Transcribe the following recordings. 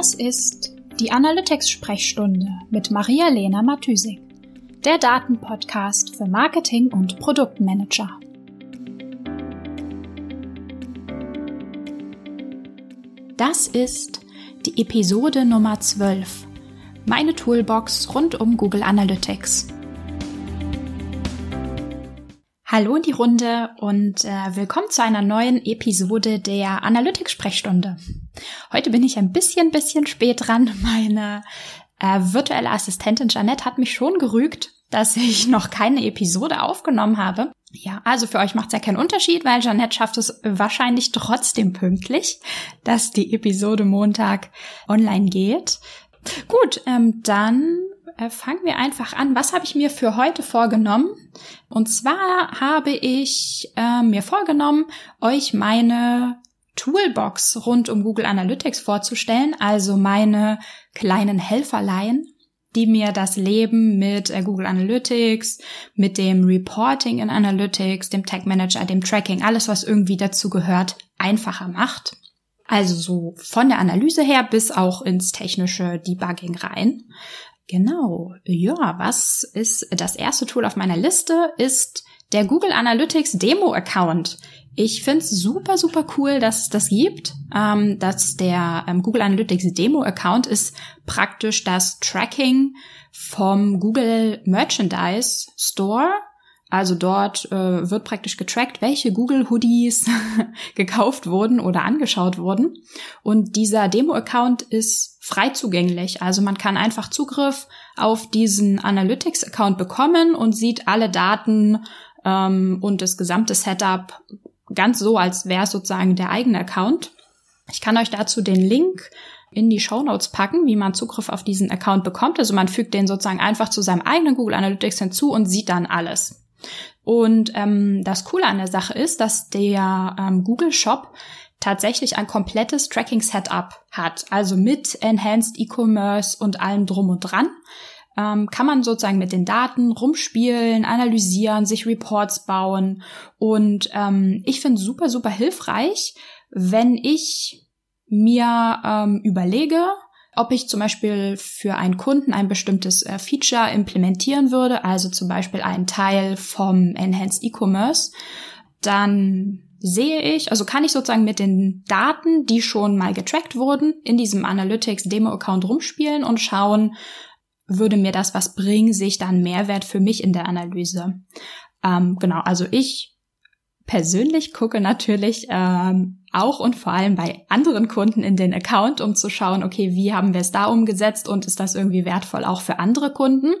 Das ist die Analytics-Sprechstunde mit Maria-Lena Matysik, der Datenpodcast für Marketing und Produktmanager. Das ist die Episode Nummer 12, meine Toolbox rund um Google Analytics. Hallo in die Runde und äh, willkommen zu einer neuen Episode der Analytics-Sprechstunde. Heute bin ich ein bisschen, bisschen spät dran. Meine äh, virtuelle Assistentin Janette hat mich schon gerügt, dass ich noch keine Episode aufgenommen habe. Ja, also für euch macht es ja keinen Unterschied, weil Janette schafft es wahrscheinlich trotzdem pünktlich, dass die Episode Montag online geht. Gut, ähm, dann fangen wir einfach an. Was habe ich mir für heute vorgenommen? Und zwar habe ich äh, mir vorgenommen, euch meine Toolbox rund um Google Analytics vorzustellen, also meine kleinen Helferlein, die mir das Leben mit äh, Google Analytics, mit dem Reporting in Analytics, dem Tag Manager, dem Tracking, alles was irgendwie dazu gehört, einfacher macht. Also so von der Analyse her bis auch ins technische Debugging rein. Genau. Ja, was ist das erste Tool auf meiner Liste? Ist der Google Analytics Demo Account. Ich finde es super, super cool, dass es das gibt. Ähm, dass der ähm, Google Analytics Demo Account ist praktisch das Tracking vom Google Merchandise Store also dort äh, wird praktisch getrackt, welche Google Hoodies gekauft wurden oder angeschaut wurden. Und dieser Demo-Account ist frei zugänglich. Also man kann einfach Zugriff auf diesen Analytics-Account bekommen und sieht alle Daten ähm, und das gesamte Setup ganz so, als wäre es sozusagen der eigene Account. Ich kann euch dazu den Link in die Show Notes packen, wie man Zugriff auf diesen Account bekommt. Also man fügt den sozusagen einfach zu seinem eigenen Google Analytics hinzu und sieht dann alles. Und ähm, das Coole an der Sache ist, dass der ähm, Google Shop tatsächlich ein komplettes Tracking-Setup hat, also mit Enhanced E-Commerce und allem drum und dran. Ähm, kann man sozusagen mit den Daten rumspielen, analysieren, sich Reports bauen. Und ähm, ich finde super, super hilfreich, wenn ich mir ähm, überlege, ob ich zum Beispiel für einen Kunden ein bestimmtes äh, Feature implementieren würde, also zum Beispiel einen Teil vom Enhanced E-Commerce, dann sehe ich, also kann ich sozusagen mit den Daten, die schon mal getrackt wurden, in diesem Analytics Demo Account rumspielen und schauen, würde mir das was bringen, sehe ich Mehrwert für mich in der Analyse. Ähm, genau, also ich persönlich gucke natürlich ähm, auch und vor allem bei anderen Kunden in den Account, um zu schauen, okay, wie haben wir es da umgesetzt und ist das irgendwie wertvoll auch für andere Kunden.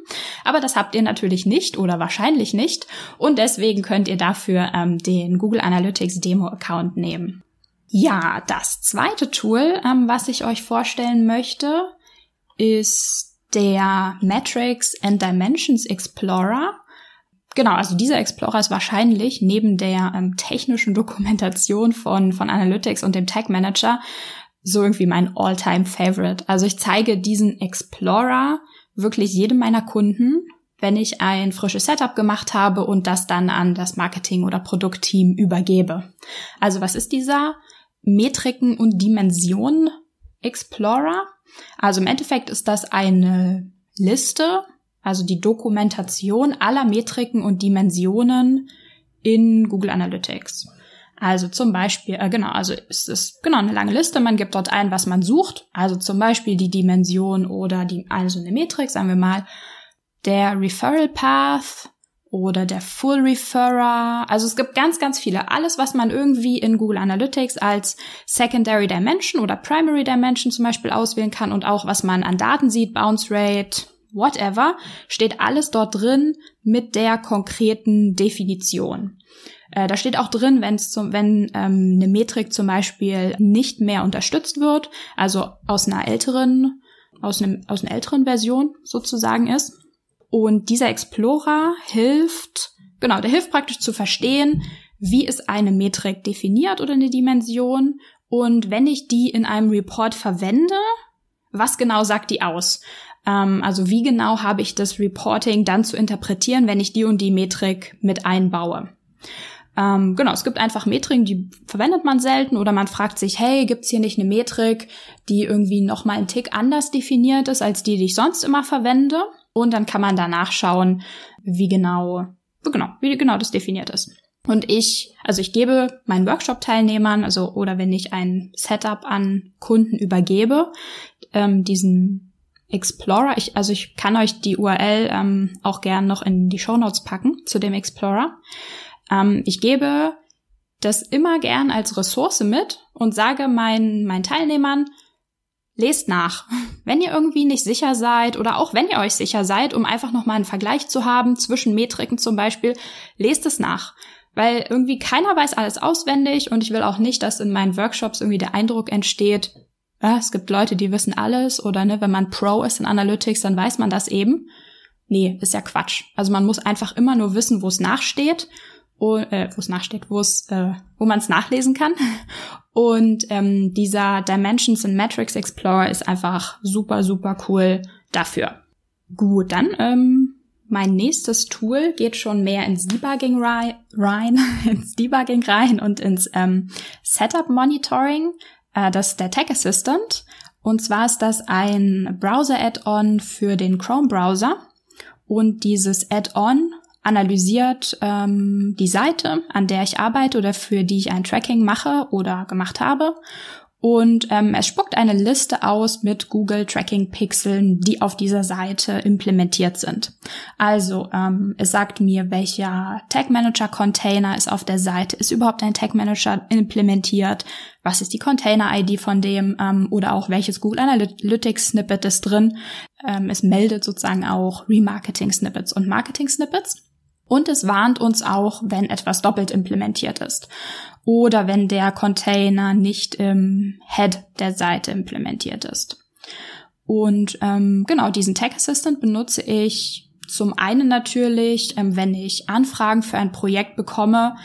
Aber das habt ihr natürlich nicht oder wahrscheinlich nicht und deswegen könnt ihr dafür ähm, den Google Analytics Demo Account nehmen. Ja, das zweite Tool, ähm, was ich euch vorstellen möchte, ist der Metrics and Dimensions Explorer. Genau, also dieser Explorer ist wahrscheinlich neben der ähm, technischen Dokumentation von, von Analytics und dem Tag Manager so irgendwie mein All-Time Favorite. Also ich zeige diesen Explorer wirklich jedem meiner Kunden, wenn ich ein frisches Setup gemacht habe und das dann an das Marketing- oder Produktteam übergebe. Also was ist dieser Metriken- und Dimensionen Explorer? Also im Endeffekt ist das eine Liste also die Dokumentation aller Metriken und Dimensionen in Google Analytics. Also zum Beispiel, äh, genau, also es ist genau eine lange Liste. Man gibt dort ein, was man sucht. Also zum Beispiel die Dimension oder die, also eine Metrik, sagen wir mal, der Referral Path oder der Full Referrer. Also es gibt ganz, ganz viele. Alles, was man irgendwie in Google Analytics als Secondary Dimension oder Primary Dimension zum Beispiel auswählen kann und auch was man an Daten sieht, Bounce Rate, whatever, steht alles dort drin mit der konkreten Definition. Äh, da steht auch drin, wenn's zum, wenn ähm, eine Metrik zum Beispiel nicht mehr unterstützt wird, also aus einer älteren, aus, einem, aus einer älteren Version sozusagen ist. Und dieser Explorer hilft, genau, der hilft praktisch zu verstehen, wie ist eine Metrik definiert oder eine Dimension. Und wenn ich die in einem Report verwende, was genau sagt die aus? Ähm, also wie genau habe ich das Reporting dann zu interpretieren, wenn ich die und die Metrik mit einbaue. Ähm, genau, es gibt einfach Metriken, die verwendet man selten oder man fragt sich, hey, gibt's hier nicht eine Metrik, die irgendwie noch mal einen Tick anders definiert ist als die, die ich sonst immer verwende? Und dann kann man da nachschauen, wie genau, genau, wie genau das definiert ist. Und ich, also ich gebe meinen Workshop-Teilnehmern, also oder wenn ich ein Setup an Kunden übergebe, ähm, diesen Explorer, ich, also ich kann euch die URL ähm, auch gern noch in die Show Notes packen zu dem Explorer. Ähm, ich gebe das immer gern als Ressource mit und sage meinen, meinen Teilnehmern, lest nach. Wenn ihr irgendwie nicht sicher seid oder auch wenn ihr euch sicher seid, um einfach nochmal einen Vergleich zu haben zwischen Metriken zum Beispiel, lest es nach. Weil irgendwie keiner weiß alles auswendig und ich will auch nicht, dass in meinen Workshops irgendwie der Eindruck entsteht, ja, es gibt Leute, die wissen alles oder ne, wenn man Pro ist in Analytics, dann weiß man das eben. Nee, ist ja Quatsch. Also man muss einfach immer nur wissen, wo es nachsteht äh, wo es nachsteht, wo äh, wo man es nachlesen kann. Und ähm, dieser Dimensions and Metrics Explorer ist einfach super, super cool dafür. Gut, dann ähm, mein nächstes Tool geht schon mehr ins Debugging rein, ins Debugging rein und ins ähm, Setup Monitoring. Äh, das ist der Tech Assistant. Und zwar ist das ein Browser-Add-on für den Chrome-Browser. Und dieses Add-on analysiert ähm, die Seite, an der ich arbeite oder für die ich ein Tracking mache oder gemacht habe. Und ähm, es spuckt eine Liste aus mit Google Tracking Pixeln, die auf dieser Seite implementiert sind. Also ähm, es sagt mir, welcher Tag Manager Container ist auf der Seite, ist überhaupt ein Tag Manager implementiert, was ist die Container-ID von dem ähm, oder auch welches Google Analytics Snippet ist drin. Ähm, es meldet sozusagen auch Remarketing Snippets und Marketing Snippets. Und es warnt uns auch, wenn etwas doppelt implementiert ist oder wenn der Container nicht im Head der Seite implementiert ist. Und ähm, genau diesen Tag Assistant benutze ich zum einen natürlich, ähm, wenn ich Anfragen für ein Projekt bekomme,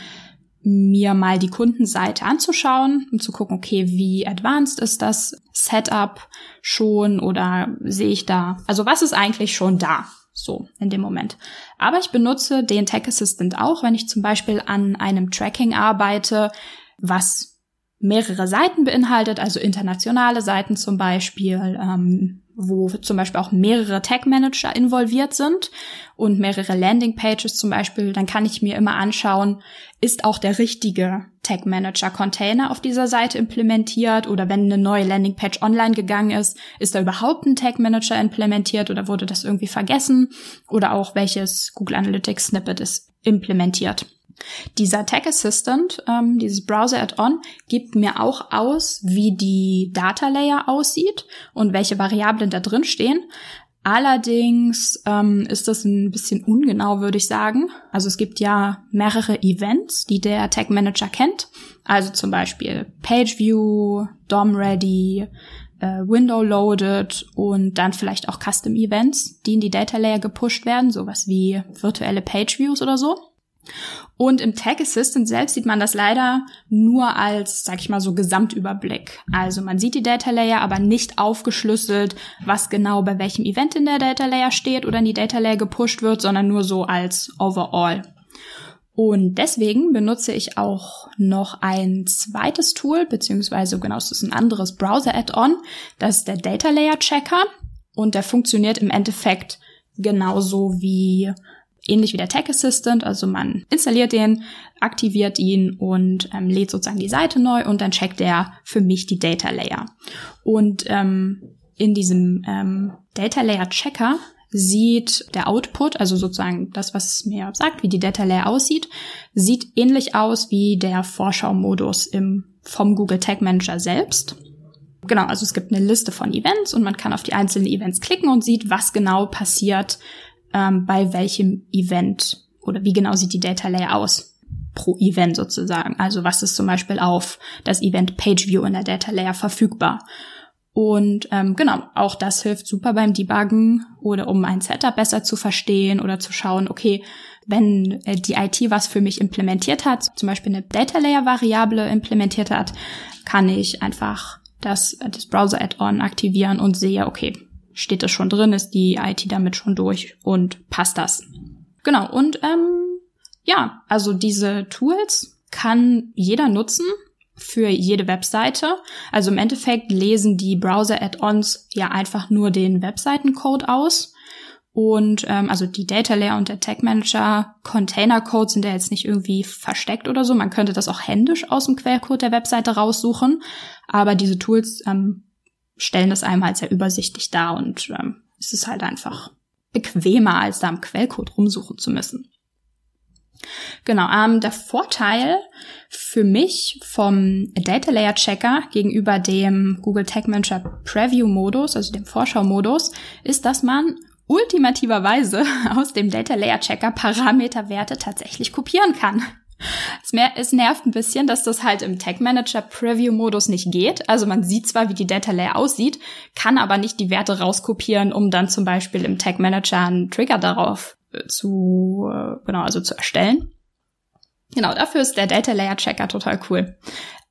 mir mal die Kundenseite anzuschauen und zu gucken, okay, wie advanced ist das Setup schon oder sehe ich da, also was ist eigentlich schon da? So, in dem Moment. Aber ich benutze den Tech Assistant auch, wenn ich zum Beispiel an einem Tracking arbeite, was mehrere Seiten beinhaltet, also internationale Seiten zum Beispiel, ähm, wo zum Beispiel auch mehrere Tag Manager involviert sind und mehrere Landing Pages zum Beispiel, dann kann ich mir immer anschauen, ist auch der richtige Tag Manager Container auf dieser Seite implementiert oder wenn eine neue Landing Page online gegangen ist, ist da überhaupt ein Tag Manager implementiert oder wurde das irgendwie vergessen oder auch welches Google Analytics Snippet ist implementiert. Dieser Tag Assistant, ähm, dieses Browser Add-on, gibt mir auch aus, wie die Data Layer aussieht und welche Variablen da drin stehen. Allerdings ähm, ist das ein bisschen ungenau, würde ich sagen. Also es gibt ja mehrere Events, die der Tag Manager kennt. Also zum Beispiel Page View, DOM Ready, äh, Window Loaded und dann vielleicht auch Custom Events, die in die Data Layer gepusht werden, sowas wie virtuelle Page Views oder so. Und im Tag Assistant selbst sieht man das leider nur als, sag ich mal, so Gesamtüberblick. Also man sieht die Data Layer, aber nicht aufgeschlüsselt, was genau bei welchem Event in der Data Layer steht oder in die Data Layer gepusht wird, sondern nur so als Overall. Und deswegen benutze ich auch noch ein zweites Tool, beziehungsweise genau, es ist ein anderes Browser-Add-on. Das ist der Data Layer Checker. Und der funktioniert im Endeffekt genauso wie ähnlich wie der Tech Assistant. Also man installiert den, aktiviert ihn und ähm, lädt sozusagen die Seite neu und dann checkt er für mich die Data Layer. Und ähm, in diesem ähm, Data Layer Checker sieht der Output, also sozusagen das, was es mir sagt, wie die Data Layer aussieht, sieht ähnlich aus wie der Vorschau-Modus im, vom Google Tag Manager selbst. Genau, also es gibt eine Liste von Events und man kann auf die einzelnen Events klicken und sieht, was genau passiert ähm, bei welchem Event oder wie genau sieht die Data Layer aus pro Event sozusagen. Also was ist zum Beispiel auf das Event Page View in der Data Layer verfügbar. Und ähm, genau, auch das hilft super beim Debuggen oder um ein Setup besser zu verstehen oder zu schauen, okay, wenn äh, die IT was für mich implementiert hat, zum Beispiel eine Data Layer Variable implementiert hat, kann ich einfach das, das Browser Add-on aktivieren und sehe, okay, steht das schon drin, ist die IT damit schon durch und passt das. Genau, und ähm, ja, also diese Tools kann jeder nutzen für jede Webseite. Also im Endeffekt lesen die Browser-Add-ons ja einfach nur den Webseitencode aus. Und ähm, also die Data Layer und der Tag Manager Container Code sind ja jetzt nicht irgendwie versteckt oder so. Man könnte das auch händisch aus dem Quellcode der Webseite raussuchen. Aber diese Tools ähm, stellen das einem halt sehr übersichtlich dar und ähm, es ist halt einfach bequemer, als da im Quellcode rumsuchen zu müssen. Genau, ähm, der Vorteil für mich vom Data Layer Checker gegenüber dem Google Tag Manager Preview Modus, also dem Vorschau-Modus, ist, dass man ultimativerweise aus dem Data Layer Checker Parameterwerte tatsächlich kopieren kann. Es, nervt ein bisschen, dass das halt im Tag Manager Preview Modus nicht geht. Also man sieht zwar, wie die Data Layer aussieht, kann aber nicht die Werte rauskopieren, um dann zum Beispiel im Tag Manager einen Trigger darauf äh, zu, äh, genau, also zu erstellen. Genau, dafür ist der Data Layer Checker total cool.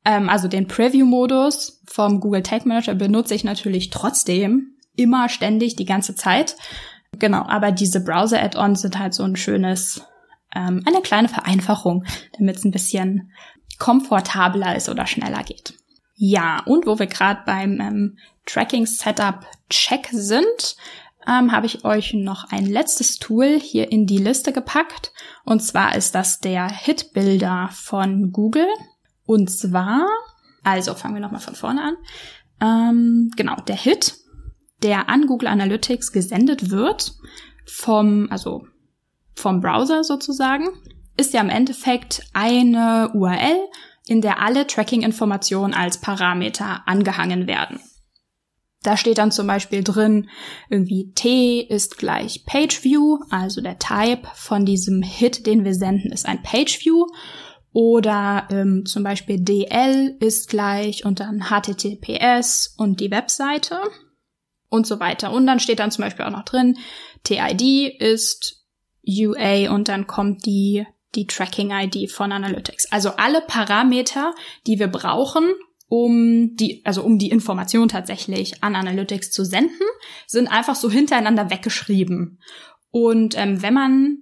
Ähm, also den Preview Modus vom Google Tag Manager benutze ich natürlich trotzdem immer ständig die ganze Zeit. Genau, aber diese Browser Add-ons sind halt so ein schönes ähm, eine kleine Vereinfachung, damit es ein bisschen komfortabler ist oder schneller geht. Ja, und wo wir gerade beim ähm, Tracking Setup Check sind, ähm, habe ich euch noch ein letztes Tool hier in die Liste gepackt. Und zwar ist das der Hit Builder von Google. Und zwar, also fangen wir nochmal von vorne an. Ähm, genau, der Hit, der an Google Analytics gesendet wird, vom, also vom Browser sozusagen, ist ja im Endeffekt eine URL, in der alle Tracking-Informationen als Parameter angehangen werden. Da steht dann zum Beispiel drin, irgendwie T ist gleich PageView, also der Type von diesem Hit, den wir senden, ist ein PageView. Oder ähm, zum Beispiel DL ist gleich und dann HTTPS und die Webseite und so weiter. Und dann steht dann zum Beispiel auch noch drin, TID ist UA und dann kommt die, die Tracking-ID von Analytics. Also alle Parameter, die wir brauchen, um die, also um die Information tatsächlich an Analytics zu senden, sind einfach so hintereinander weggeschrieben. Und ähm, wenn man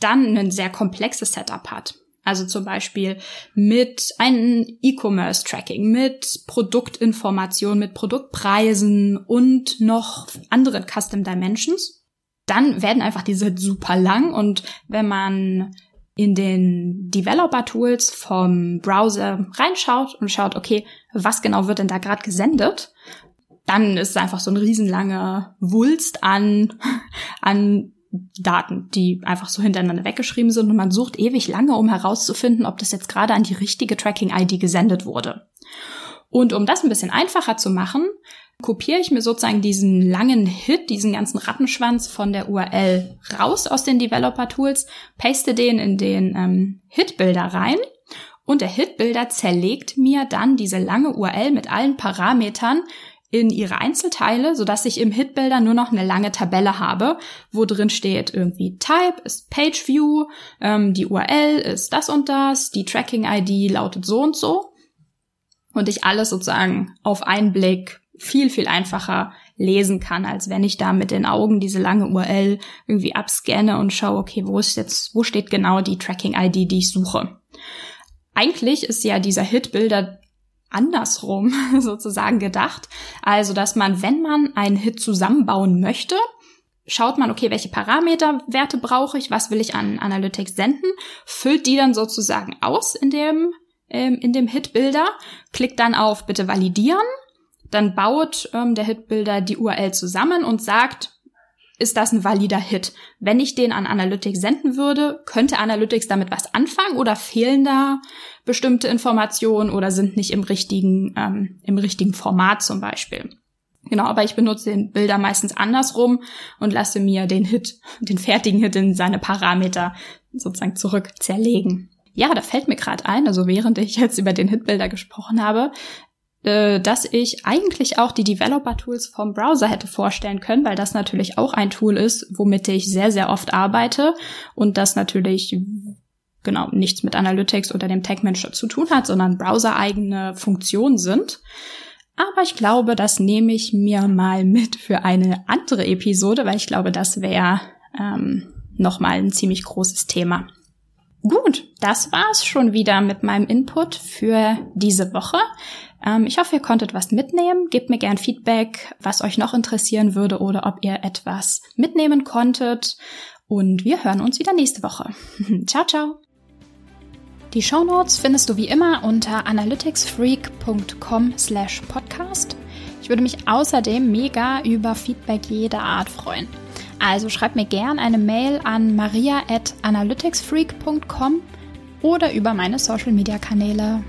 dann ein sehr komplexes Setup hat, also zum Beispiel mit einem E-Commerce-Tracking, mit Produktinformation, mit Produktpreisen und noch anderen Custom Dimensions, dann werden einfach diese super lang und wenn man in den Developer-Tools vom Browser reinschaut und schaut, okay, was genau wird denn da gerade gesendet, dann ist es einfach so ein riesenlanger Wulst an, an Daten, die einfach so hintereinander weggeschrieben sind und man sucht ewig lange, um herauszufinden, ob das jetzt gerade an die richtige Tracking-ID gesendet wurde. Und um das ein bisschen einfacher zu machen, kopiere ich mir sozusagen diesen langen Hit, diesen ganzen Rattenschwanz von der URL raus aus den Developer Tools, paste den in den ähm, Hit-Builder rein und der Hit-Builder zerlegt mir dann diese lange URL mit allen Parametern in ihre Einzelteile, so dass ich im Hit-Builder nur noch eine lange Tabelle habe, wo drin steht irgendwie Type ist Page View, ähm, die URL ist das und das, die Tracking-ID lautet so und so. Und ich alles sozusagen auf einen Blick viel, viel einfacher lesen kann, als wenn ich da mit den Augen diese lange URL irgendwie abscanne und schaue, okay, wo ist jetzt, wo steht genau die Tracking-ID, die ich suche. Eigentlich ist ja dieser Hit-Bilder andersrum sozusagen gedacht. Also, dass man, wenn man einen Hit zusammenbauen möchte, schaut man, okay, welche Parameterwerte brauche ich, was will ich an Analytics senden, füllt die dann sozusagen aus in dem, ähm, in dem Hit-Bilder, klickt dann auf bitte validieren dann baut ähm, der Hitbuilder die URL zusammen und sagt, ist das ein valider Hit? Wenn ich den an Analytics senden würde, könnte Analytics damit was anfangen oder fehlen da bestimmte Informationen oder sind nicht im richtigen, ähm, im richtigen Format zum Beispiel? Genau, aber ich benutze den Bilder meistens andersrum und lasse mir den Hit, den fertigen Hit in seine Parameter sozusagen zurück zerlegen. Ja, da fällt mir gerade ein, also während ich jetzt über den Hitbilder gesprochen habe, äh, dass ich eigentlich auch die Developer-Tools vom Browser hätte vorstellen können, weil das natürlich auch ein Tool ist, womit ich sehr, sehr oft arbeite und das natürlich genau nichts mit Analytics oder dem Tag Manager zu tun hat, sondern browser-eigene Funktionen sind. Aber ich glaube, das nehme ich mir mal mit für eine andere Episode, weil ich glaube, das wäre ähm, nochmal ein ziemlich großes Thema. Gut, das war's schon wieder mit meinem Input für diese Woche. Ähm, ich hoffe, ihr konntet was mitnehmen. Gebt mir gern Feedback, was euch noch interessieren würde oder ob ihr etwas mitnehmen konntet. Und wir hören uns wieder nächste Woche. ciao, ciao. Die Shownotes findest du wie immer unter analyticsfreak.com slash podcast. Ich würde mich außerdem mega über Feedback jeder Art freuen. Also schreib mir gern eine Mail an maria at analyticsfreak.com oder über meine Social Media Kanäle.